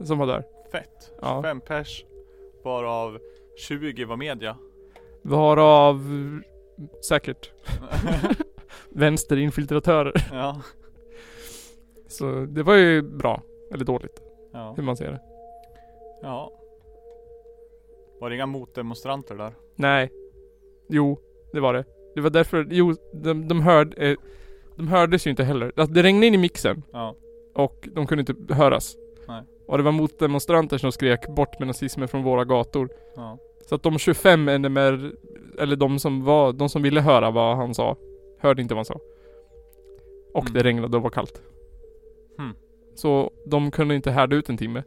Som var där. Fett. Ja. 25 pers. Varav 20 var media. Varav säkert vänsterinfiltratörer. ja. Så det var ju bra. Eller dåligt. Ja. Hur man ser det. Ja. Var det inga motdemonstranter där? Nej. Jo, det var det. Det var därför, jo, de, de hörde, eh, de hördes ju inte heller. Alltså, det regnade in i mixen Ja. och de kunde inte höras. Nej. Och det var motdemonstranter som skrek bort med nazismen från våra gator. Ja. Så att de 25 NMR, eller de som var, de som ville höra vad han sa, hörde inte vad han sa. Och Mm. det regnade och var kallt. Hmm. Så de kunde inte härda ut en timme.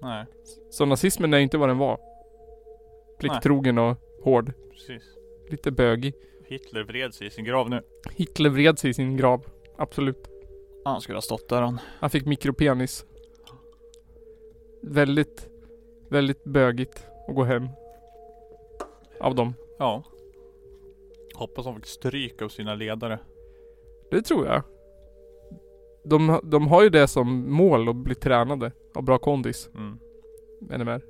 Nej. Så nazismen är inte vad den var. Plikttrogen och hård. Precis. Lite bögig. Hitler vred sig i sin grav nu. Hitler vred sig i sin grav. Absolut. Han skulle ha stått där han. Han fick mikropenis. Väldigt, väldigt bögigt att gå hem. Av dem. Ja. Hoppas han fick stryk av sina ledare. Det tror jag. De, de har ju det som mål att bli tränade av bra kondis. Mm. NMR.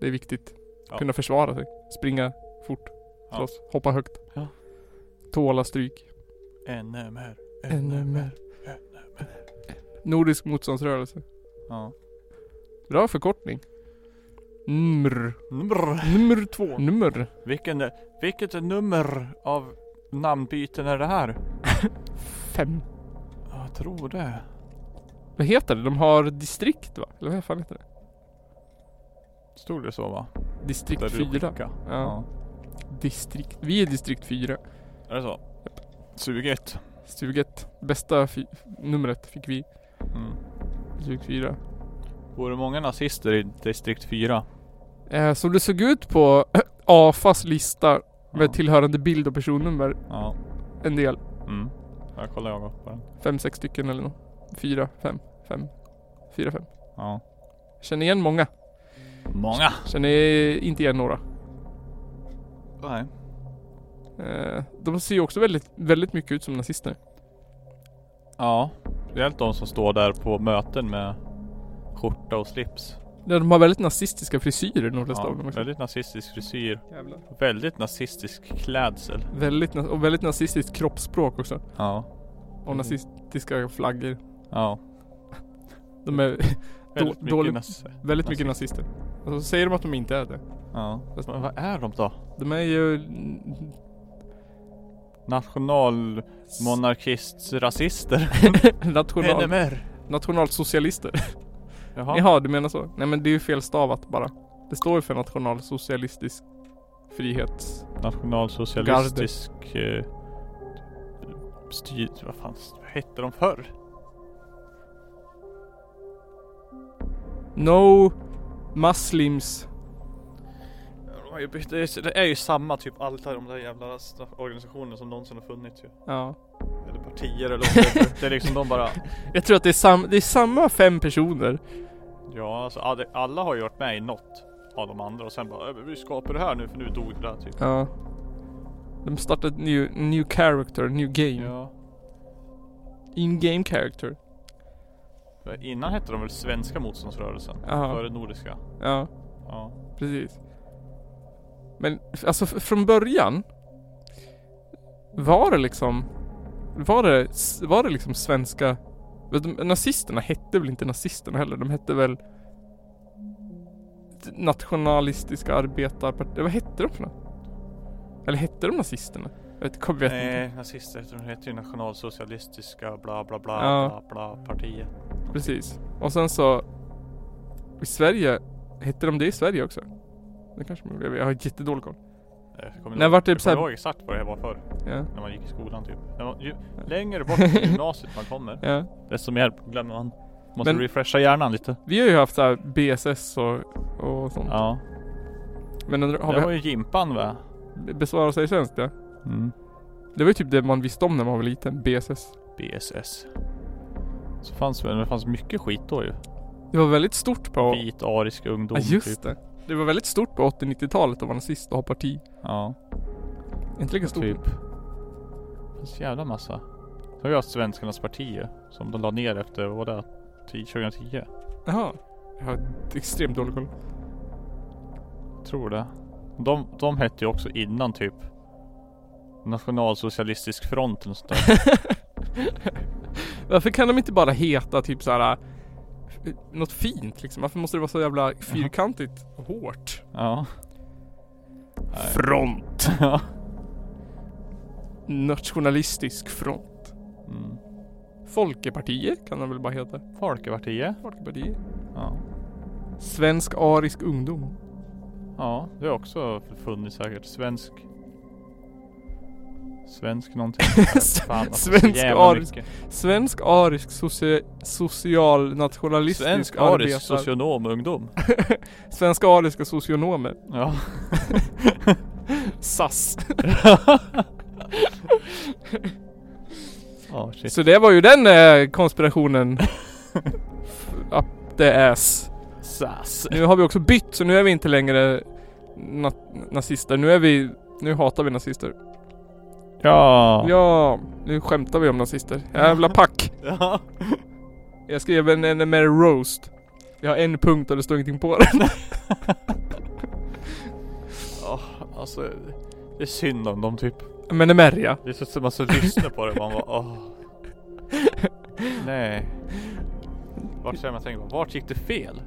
Det är viktigt. Ja. Kunna försvara sig. Springa fort. Ja. Slåss. Hoppa högt. Ja. Tåla stryk. NMR. NMR. Nordisk motståndsrörelse. Ja. Bra förkortning. Nummer. Nummer. Nummer två. Nummer. Vilken, vilket nummer av namnbyten är det här? Fem. Ja, Jag tror det. Vad heter det? De har distrikt va? Eller vad fan heter det? Stod det så va? Distrikt Där du 4. skickade. Ja. Distrikt. Vi är distrikt 4. Är det så? Suget. Stuget. Bästa fi- numret fick vi. Mm. Distrikt 4. Bor det många nazister i distrikt 4? Eh, som det såg ut på AFAs lista med Ja. tillhörande bild och personnummer. Ja. En del. Mm. Jag kollar jag på den. Fem, sex stycken eller något. Fyra, fem, fem. Fyra, fem. Ja. Känner igen många. Många. Känner inte igen några. Nej. Eh, de ser ju också väldigt, väldigt mycket ut som nazister. Ja. Speciellt de som står där på möten med skjorta och slips. Ja, De har väldigt nazistiska frisyrer de flesta Ja, av dem också. väldigt nazistisk frisyr. Jävlar. Väldigt nazistisk klädsel. Väldigt, na- och väldigt nazistiskt kroppsspråk också. Ja. Och nazistiska flaggor. Ja. De är, Väldigt mycket dålig- nas- Väldigt mycket nazister. Och så säger de att de inte är det. Ja. Fast- Men vad är de då? De är ju... Nationalmonarkistrasister? national, NMR? nationalsocialister. Jaha. Jaha, du menar så? Nej men det är ju felstavat bara. Det står ju för nationalsocialistisk frihets... Nationalsocialistisk eh, styr... Vad fan vad hette de förr? No Muslims. Det är, det är ju samma typ alla de där jävla organisationerna som någonsin har funnits ju. Ja. Eller partier eller whatever. Det är liksom de bara Jag tror att det är, sam, det är samma fem personer. Ja alltså alla, har ju varit med i något av de andra och sen bara "Äh, vi skapar det här nu för nu dog det där typ. Ja. De startade new, new character, new game. Ja. In-game character. För Innan hette de väl Svenska motståndsrörelsen? Ja. Före Nordiska? Ja, Ja. precis. Men alltså från början var det liksom var det, var det liksom svenska de, Nazisterna hette väl inte nazisterna heller, de hette väl Nationalistiska arbetarpartiet, vad hette de för något? Eller hette de nazisterna? Jag vet, jag vet inte. Nej, nazister de heter ju Nationalsocialistiska bla bla bla Ja. bla bla partiet. Precis. Och sen så I Sverige Hette de det i Sverige också? Det kanske man blev. Jag har jättedålig koll. Jag kommer När ihåg- vart det jag här- kommer ihåg exakt vad det var förr. Ja. När man gick i skolan typ. Man, ju längre bort från gymnasiet man kommer. Ja. Desto mer glömmer man. Måste Men- refresha hjärnan lite. Vi har ju haft så här BSS och, och sånt. Ja. Men undrar- har det var vi ju Jimpan va? besvara sig svenskt ja? Mm. Det var ju typ det man visste om när man var liten. BSS. BSS. Så fanns det fanns mycket skit då ju. Det var väldigt stort på... Vit arisk ungdom Ja just typ. det. Det var väldigt stort på 80-90-talet att vara nazist och ha parti. Ja. Inte lika stort. Typ. Det finns jävla massa. Har vi haft Svenskarnas parti ju, Som de la ner efter, vad var det? 10 2010? Jaha. Jag har extremt dålig koll. Tror det. De, de hette ju också innan typ Nationalsocialistisk front eller sånt där. Varför kan de inte bara heta typ såhär något fint liksom? Varför måste det vara så jävla fyrkantigt och hårt? ja. Front. Ja. Nationalistisk front. Mm. Folkepartiet kan de väl bara heta? Folkepartiet. Folkepartiet. Ja. Svensk arisk ungdom. Ja, det har också funnits säkert. Svensk Svensk någonting. Fan, alltså, så Svensk arisk-. Svensk arisk soci- social nationalistisk Svensk arbetar- arisk socionomungdom. Svenska ariska socionomer. Ja. SAS. Ja, shit. Så det var ju den eh, konspirationen. Up the ass. SAS. Nu har vi också bytt så nu är vi inte längre na- nazister. Nu är vi... Nu hatar vi nazister. Ja. Ja, nu skämtar vi om nazister. Jävla pack. Ja. Jag skrev en, en mer roast. Jag har en punkt och det står ingenting på den. Ja, alltså. Det är synd om dem typ. Men det är ja. Det är så som man så lyssnar på det man bara åh. Nej. Vart ska man tänka på? Vart gick det fel?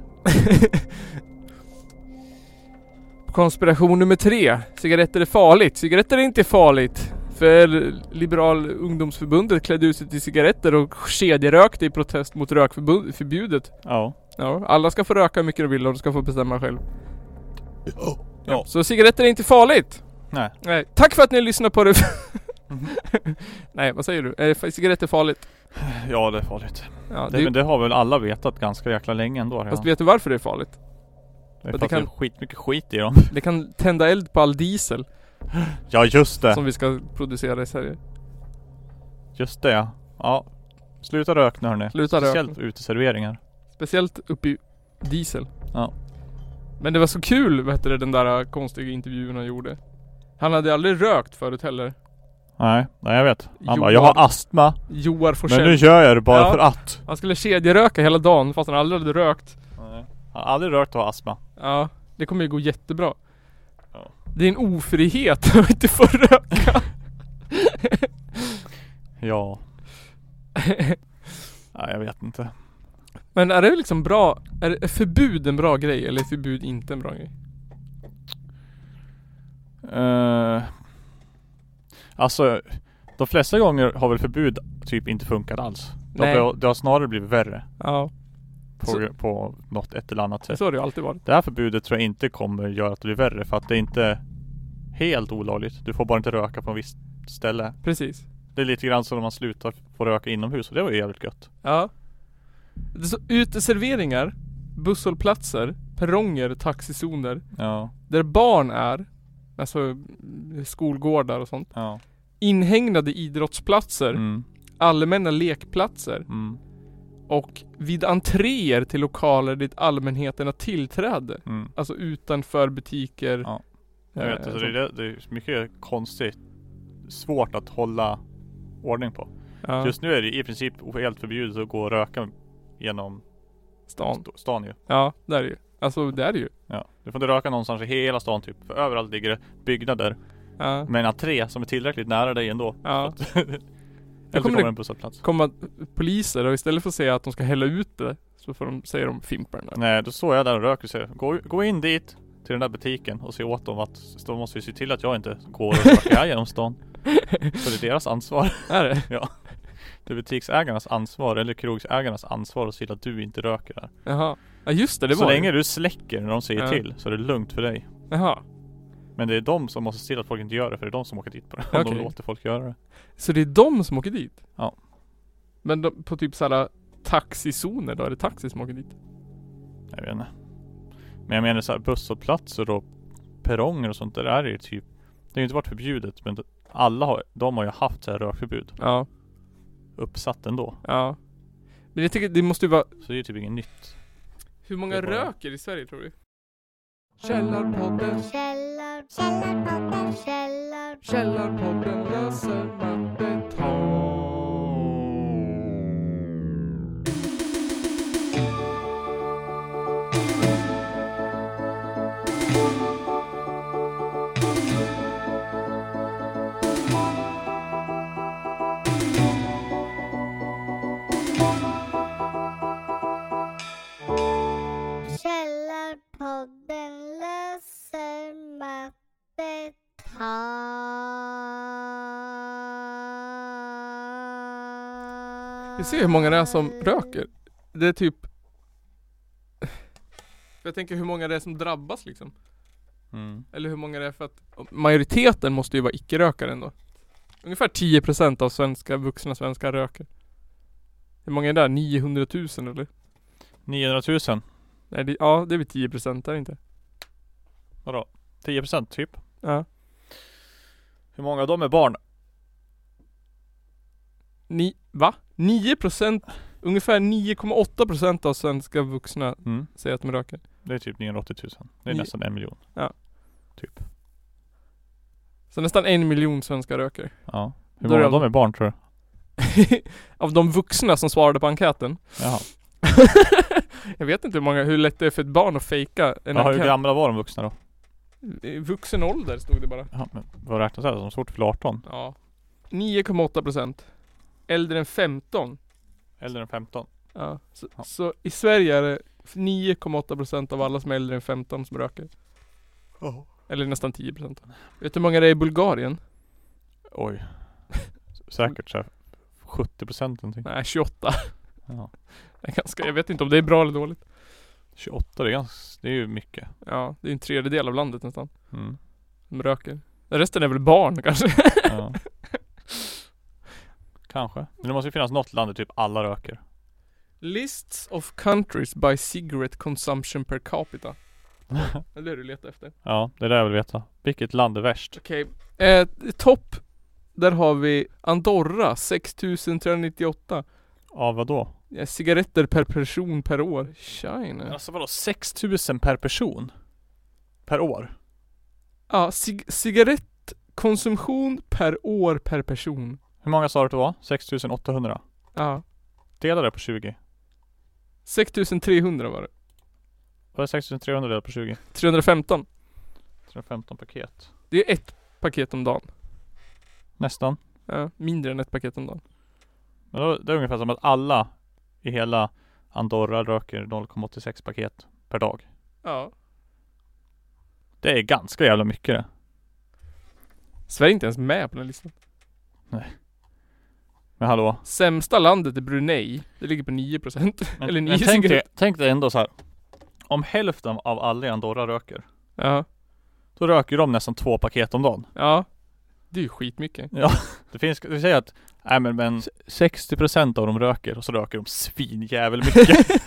Konspiration nummer tre. Cigaretter är farligt. Cigaretter är inte farligt. För Liberal ungdomsförbundet klädde ut sig till cigaretter och kedjerökte i protest mot rökförbudet. Ja. Ja, alla ska få röka hur mycket de vill och de ska få bestämma själv. Ja. Så cigaretter är inte farligt. Nej. Nej. Tack för att ni lyssnar på det. Mhm. Nej, vad säger du? Är cigaretter farligt? Ja det är farligt. Ja, Det, det, men det har väl alla vetat ganska jäkla länge ändå. Fast vet du varför det är farligt? det är för att kan- det är skitmycket skit i dem. Det kan tända eld på all diesel Ja just det. som vi ska producera i Sverige. Just det ja. Ja. Sluta rök nu hörni. Sluta rök. Speciellt uteserveringar. Speciellt upp i diesel. Ja. Men det var så kul, heter det, den där konstiga intervjun han gjorde. Han hade aldrig rökt förut heller. Nej, nej jag vet. Han Joar- bara, jag har astma. Joar Men Forsell. nu gör jag det bara Ja. för att. Han skulle kedjeröka hela dagen fast han aldrig hade rökt. Nej. Han har aldrig rört och har astma. Ja, det kommer ju gå jättebra. Det är en ofrihet att inte få röka. Ja. Nej jag vet inte. Men är det liksom bra, är, är förbud en bra grej eller är förbud inte en bra grej? Eh, alltså, de flesta gånger har väl förbud typ inte funkat alls. Nej. har, det har snarare blivit värre. Ja, På, Så- på något ett eller annat sätt. så har det ju alltid varit. Det här förbudet tror jag inte kommer göra att det blir värre för att det är inte helt olagligt. Du får bara inte röka på en visst ställe. Precis. Det är lite grann som om man slutar få röka inomhus och det var ju jävligt gött. Ja. Så uteserveringar, busshållplatser, perronger, taxizoner, Ja, där barn är, alltså skolgårdar och sånt. ja. Inhägnade idrottsplatser, Mm, allmänna lekplatser mm, och vid entréer till lokaler dit allmänheten har tillträde. mm. Alltså utanför butiker. Ja. Jag vet, eh, alltså det, är, det- det är mycket konstigt. Svårt att hålla ordning på. ja, Just nu är det i princip helt förbjudet att gå och röka genom stan. st- stan ju. Ja, det är det ju. Alltså det är det ju. Ja. Du får inte röka någonstans i hela stan typ. För överallt ligger det byggnader Ja. med en entré som är tillräckligt nära dig ändå. Ja. Eller så kommer kommer en busshållplats. Komma poliser och istället för att säga att de ska hälla ut det så får de, säger de Fimpen. Nej, då står jag där och röker och säger gå, gå in dit till den där butiken och se åt dem att de måste ju se till att jag inte går och röker genom stan. Så det är deras ansvar. Är det? Det är butiksägarnas ansvar eller krogsägarnas ansvar att se till att du inte röker där. Jaha. Ja just det, det så var länge det. du släcker när de säger Ja. till så är det lugnt för dig. Jaha. Men det är de som måste se till att folk inte gör det för det är de som åker dit på det. Om Okej. de låter folk göra det. Så det är de som åker dit? Ja. Men de, på typ såhär taxizoner då? Är det taxi som åker dit? Jag vet inte. Men jag menar så här busshållplatser och perronger och sånt där är ju typ Det har ju inte varit förbjudet men alla har, de har ju haft så här rökförbud Ja. uppsatt ändå. Ja. Men jag tycker det måste ju vara Så det är ju typ inget nytt. Hur många bara- röker i Sverige tror du? Källarpodden, Källar, källarpodden, källar, Källarpodden löser mattetal. Vi ser hur många det är som röker. Det är typ Jag tänker hur många det är som drabbas liksom. Mm. Eller hur många det är för att Majoriteten måste ju vara icke-rökare ändå. Ungefär 10% av svenska, vuxna svenskar röker. Hur många är det där? 900 000 eller? 900 000. Nej, det, ja det är väl 10% är det inte? Vadå? 10% typ. Ja. Hur många av dem är barn? Ni, va? 9% Ungefär 9,8% av svenska vuxna Mm. säger att de röker. Det är typ 980 000. Det är Nio- nästan en miljon. Ja. Typ. Så nästan en miljon svenskar röker. Ja. Hur Då är många av dem är barn tror du? av de vuxna som svarade på enkäten. Jaha. jag vet inte hur många, hur lätt det är för ett barn att fejka en Jaha, hur enkät. gamla var de vuxna då? Vuxen ålder stod det bara. Jaha, men vad räknas det som? Svårt för 18? Ja. 9,8% Äldre än 15. Äldre än 15? Ja. Så, Ja. så i Sverige är det 9,8% av alla som är äldre än 15 som röker. Eller nästan 10%. Vet du hur många det är i Bulgarien? Oj. Säkert så här 70% någonting. Nej, 28. Ja. Det är ganska, jag vet inte om det är bra eller dåligt. 28 det är ganska, det är ju mycket. Ja, det är en tredjedel av landet nästan. Mm. Som röker. Resten är väl barn kanske? Ja. Kanske. Men det måste ju finnas något land där typ alla röker. Lists of countries by cigarette consumption per capita. Det är det du letar efter. Ja, det är det jag vill veta. Vilket land är värst? Okej. Eh, topp. Där har vi Andorra 6398. Av vad då? Ja, cigaretter per person per år. China. Alltså vadå 6000 per person? Per år? Ja, cig- cigarettkonsumtion per år per person. Hur många sa du att det var? 6800? Ja. Dela det på 20. 6300 var det. Vad är 6300 delat på 20? 315. 315 paket. Det är ett paket om dagen. Nästan. Ja, mindre än ett paket om dagen. Men då, det är ungefär som att alla i hela Andorra röker 0,86 paket per dag. Ja. Det är ganska jävla mycket det. Sverige är inte ens med på den listan. Men hallå? Sämsta landet är Brunei. Det ligger på 9%. Men, Eller 9 men tänk, dig, tänk dig ändå så här. Om hälften av alla i Andorra röker. Ja. Då röker de nästan två paket om dagen. Ja. Det är ju skitmycket. Det finns, vi säger att, nej men, men 60% av dem röker och så röker de svinjävel mycket.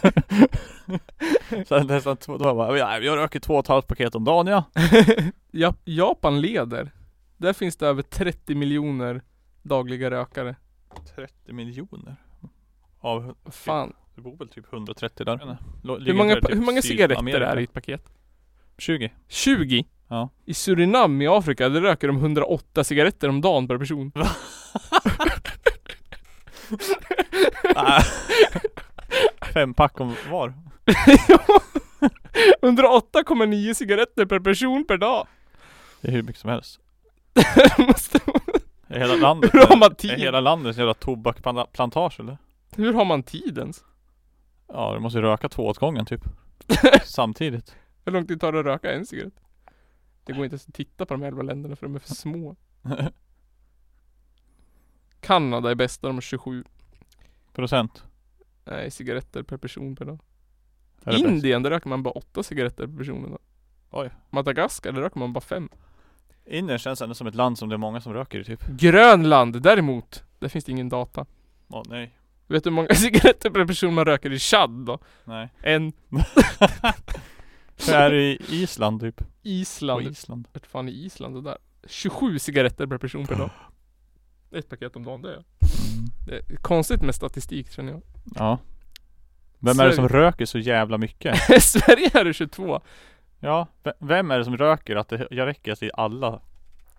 så nästan två, då bara, ja, jag röker två och ett halvt paket om dagen ja. Ja, Japan leder. Där finns det över 30 miljoner dagliga rökare. 30 miljoner. Av, Fan. det bor väl typ 130 där. Hur många, hur många cigaretter är det i ett paket? 20. 20? Ja. I Surinam i Afrika, där röker de 108 cigaretter om dagen per person. Fem pack om var. 108,9 cigaretter per person per dag. Det är hur mycket som helst. Måste- Är hela landet, Hur har man är tid? hela landet en jävla tobaksplantage eller? Hur har man tid ens? Ja, du måste ju röka två åt gången typ. Samtidigt. Hur lång tid tar det att röka en cigarett? Det går inte ens att titta på de elva länderna för de är för små. Kanada är bästa, de har 27 Procent. nej, cigaretter per person per dag. Indien, där röker man bara 8 cigaretter per person en dag. Oj. Madagaskar, där röker man bara 5. Indien känns ändå som ett land som det är många som röker i typ. Grönland däremot, där finns det ingen data. Åh nej. Vet du hur många cigaretter per person man röker i Chad då? Nej. En. Hur är det i Island typ? På Island. Island. Vart fan är Island det där? 27 cigaretter per person per dag. Ett paket om dagen, det är Mm. det är konstigt med statistik känner jag. Ja. Vem är det som Sverige. röker så jävla mycket? Sverige är det 22. Ja, vem är det som röker att det jag räcker till alla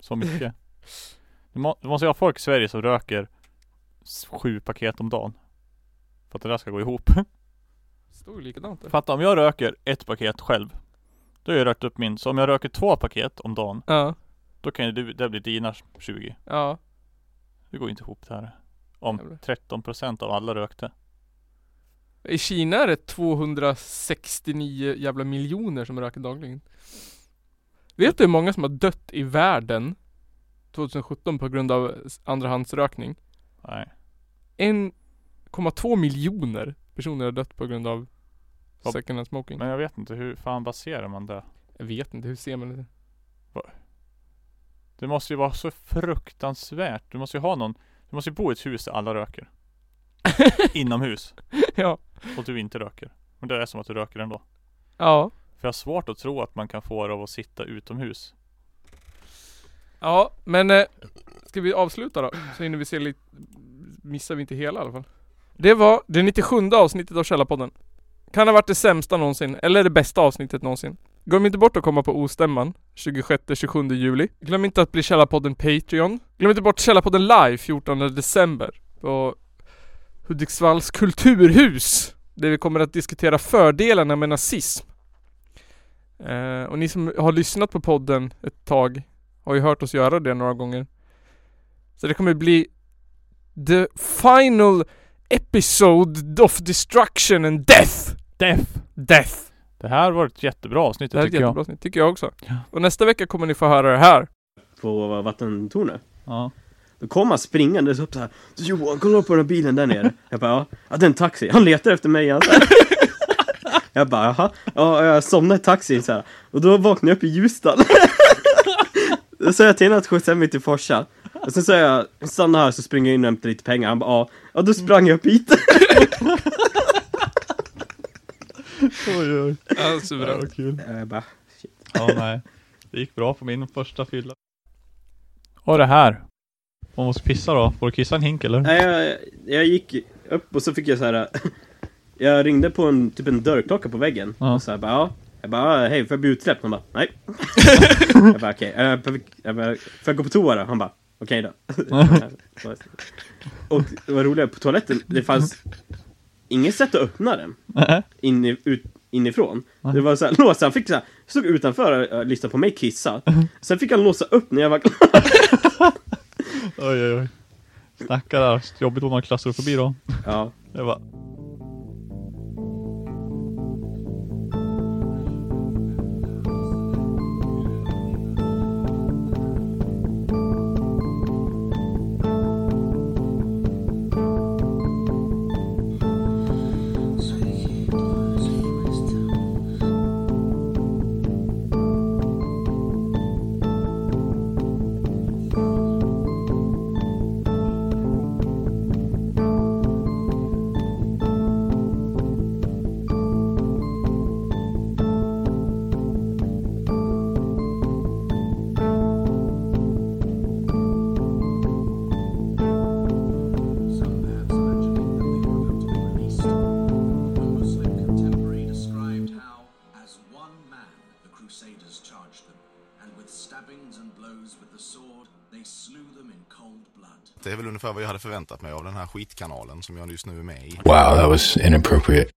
så mycket? Det, må, det måste ju ha folk i Sverige som röker sju paket om dagen. För att det där ska gå ihop. Står ju likadant där. Fatta om jag röker ett paket själv. Då har jag rökt upp min. Så om jag röker två paket om dagen. Ja, Då kan ju det, det bli dina 20. ja. Det går inte ihop det här. Om Jävlar. 13% av alla rökte. I Kina är det 269 jävla miljoner som röker dagligen. Vet du hur många som har dött i världen 2017 på grund av andrahandsrökning? Nej. 1,2 miljoner personer har dött på grund av Vad- second hand smoking. Men jag vet inte hur fan baserar man det? Jag vet inte, hur ser man det? Det måste ju vara så fruktansvärt. Du måste ju ha någon. Du måste ju bo i ett hus där alla röker. Inomhus. ja. Och du inte röker. Men det är som att du röker ändå. Ja. För jag har svårt att tro att man kan få det av att sitta utomhus. Ja, men eh, ska vi avsluta då? Så hinner vi se lite, missar vi inte hela i alla fall. Det var det 97 avsnittet av Källarpodden. Kan ha varit det sämsta någonsin, eller det bästa avsnittet någonsin. Glöm inte bort att komma på Ostämman 26-27 juli. Glöm inte att bli Källarpodden Patreon. Glöm inte bort Källarpodden live 14 december på Hudiksvalls kulturhus. Där vi kommer att diskutera fördelarna med nazism. Eh, och ni som har lyssnat på podden ett tag har ju hört oss göra det några gånger. Så det kommer bli the final episode of destruction and death. Death! Death. Det här var ett jättebra avsnitt Det här är ett tycker jag. jättebra avsnitt, tycker jag också. Ja. Och nästa vecka kommer ni få höra det här. på vattentornet. Ja. Då kom han springandes upp så här. Johan, kolla på den här bilen där nere. Jag bara, ja, ja det är en taxi. Han letar efter mig alltså. Jag bara, jaha. Ja, jag somnade i taxin så här. Och då vaknade jag upp i Ljusdal. Då sa jag till honom att skjutsa mig till Forsa. Och sen sa jag, stanna här så springer jag in och hämtar lite pengar. Han bara, ja. Ja, då sprang jag upp hit. Oj oj. Ja, suveränt. vad kul. Jag bara, Ja nej. Det gick bra på min första fylla. Och det här. Man måste pissa då. Får du kissa en hink eller? Nej, jag, jag gick upp och så fick jag så här. Jag ringde på en, typ en dörrklocka på väggen. Ja. Och så här, bara, ja. Jag bara, hej, får jag bli utsläppt? Han bara, nej. jag bara, okej. Okay. Jag bara, får jag gå på toa då? Han bara, okej då. och det var roligt, på toaletten, det fanns inget sätt att öppna den. In, ut, inifrån. Det var så här, låsa, han fick så här, stod utanför och lyssnade på mig kissa. Sen fick han låsa upp när jag var klar. Oj oj oj. Snacka där. Jobbigt om någon klassrumsfobi då. Ja. Det var Förväntat mig av den här skitkanalen som jag just nu är med i. Wow, that was inappropriate.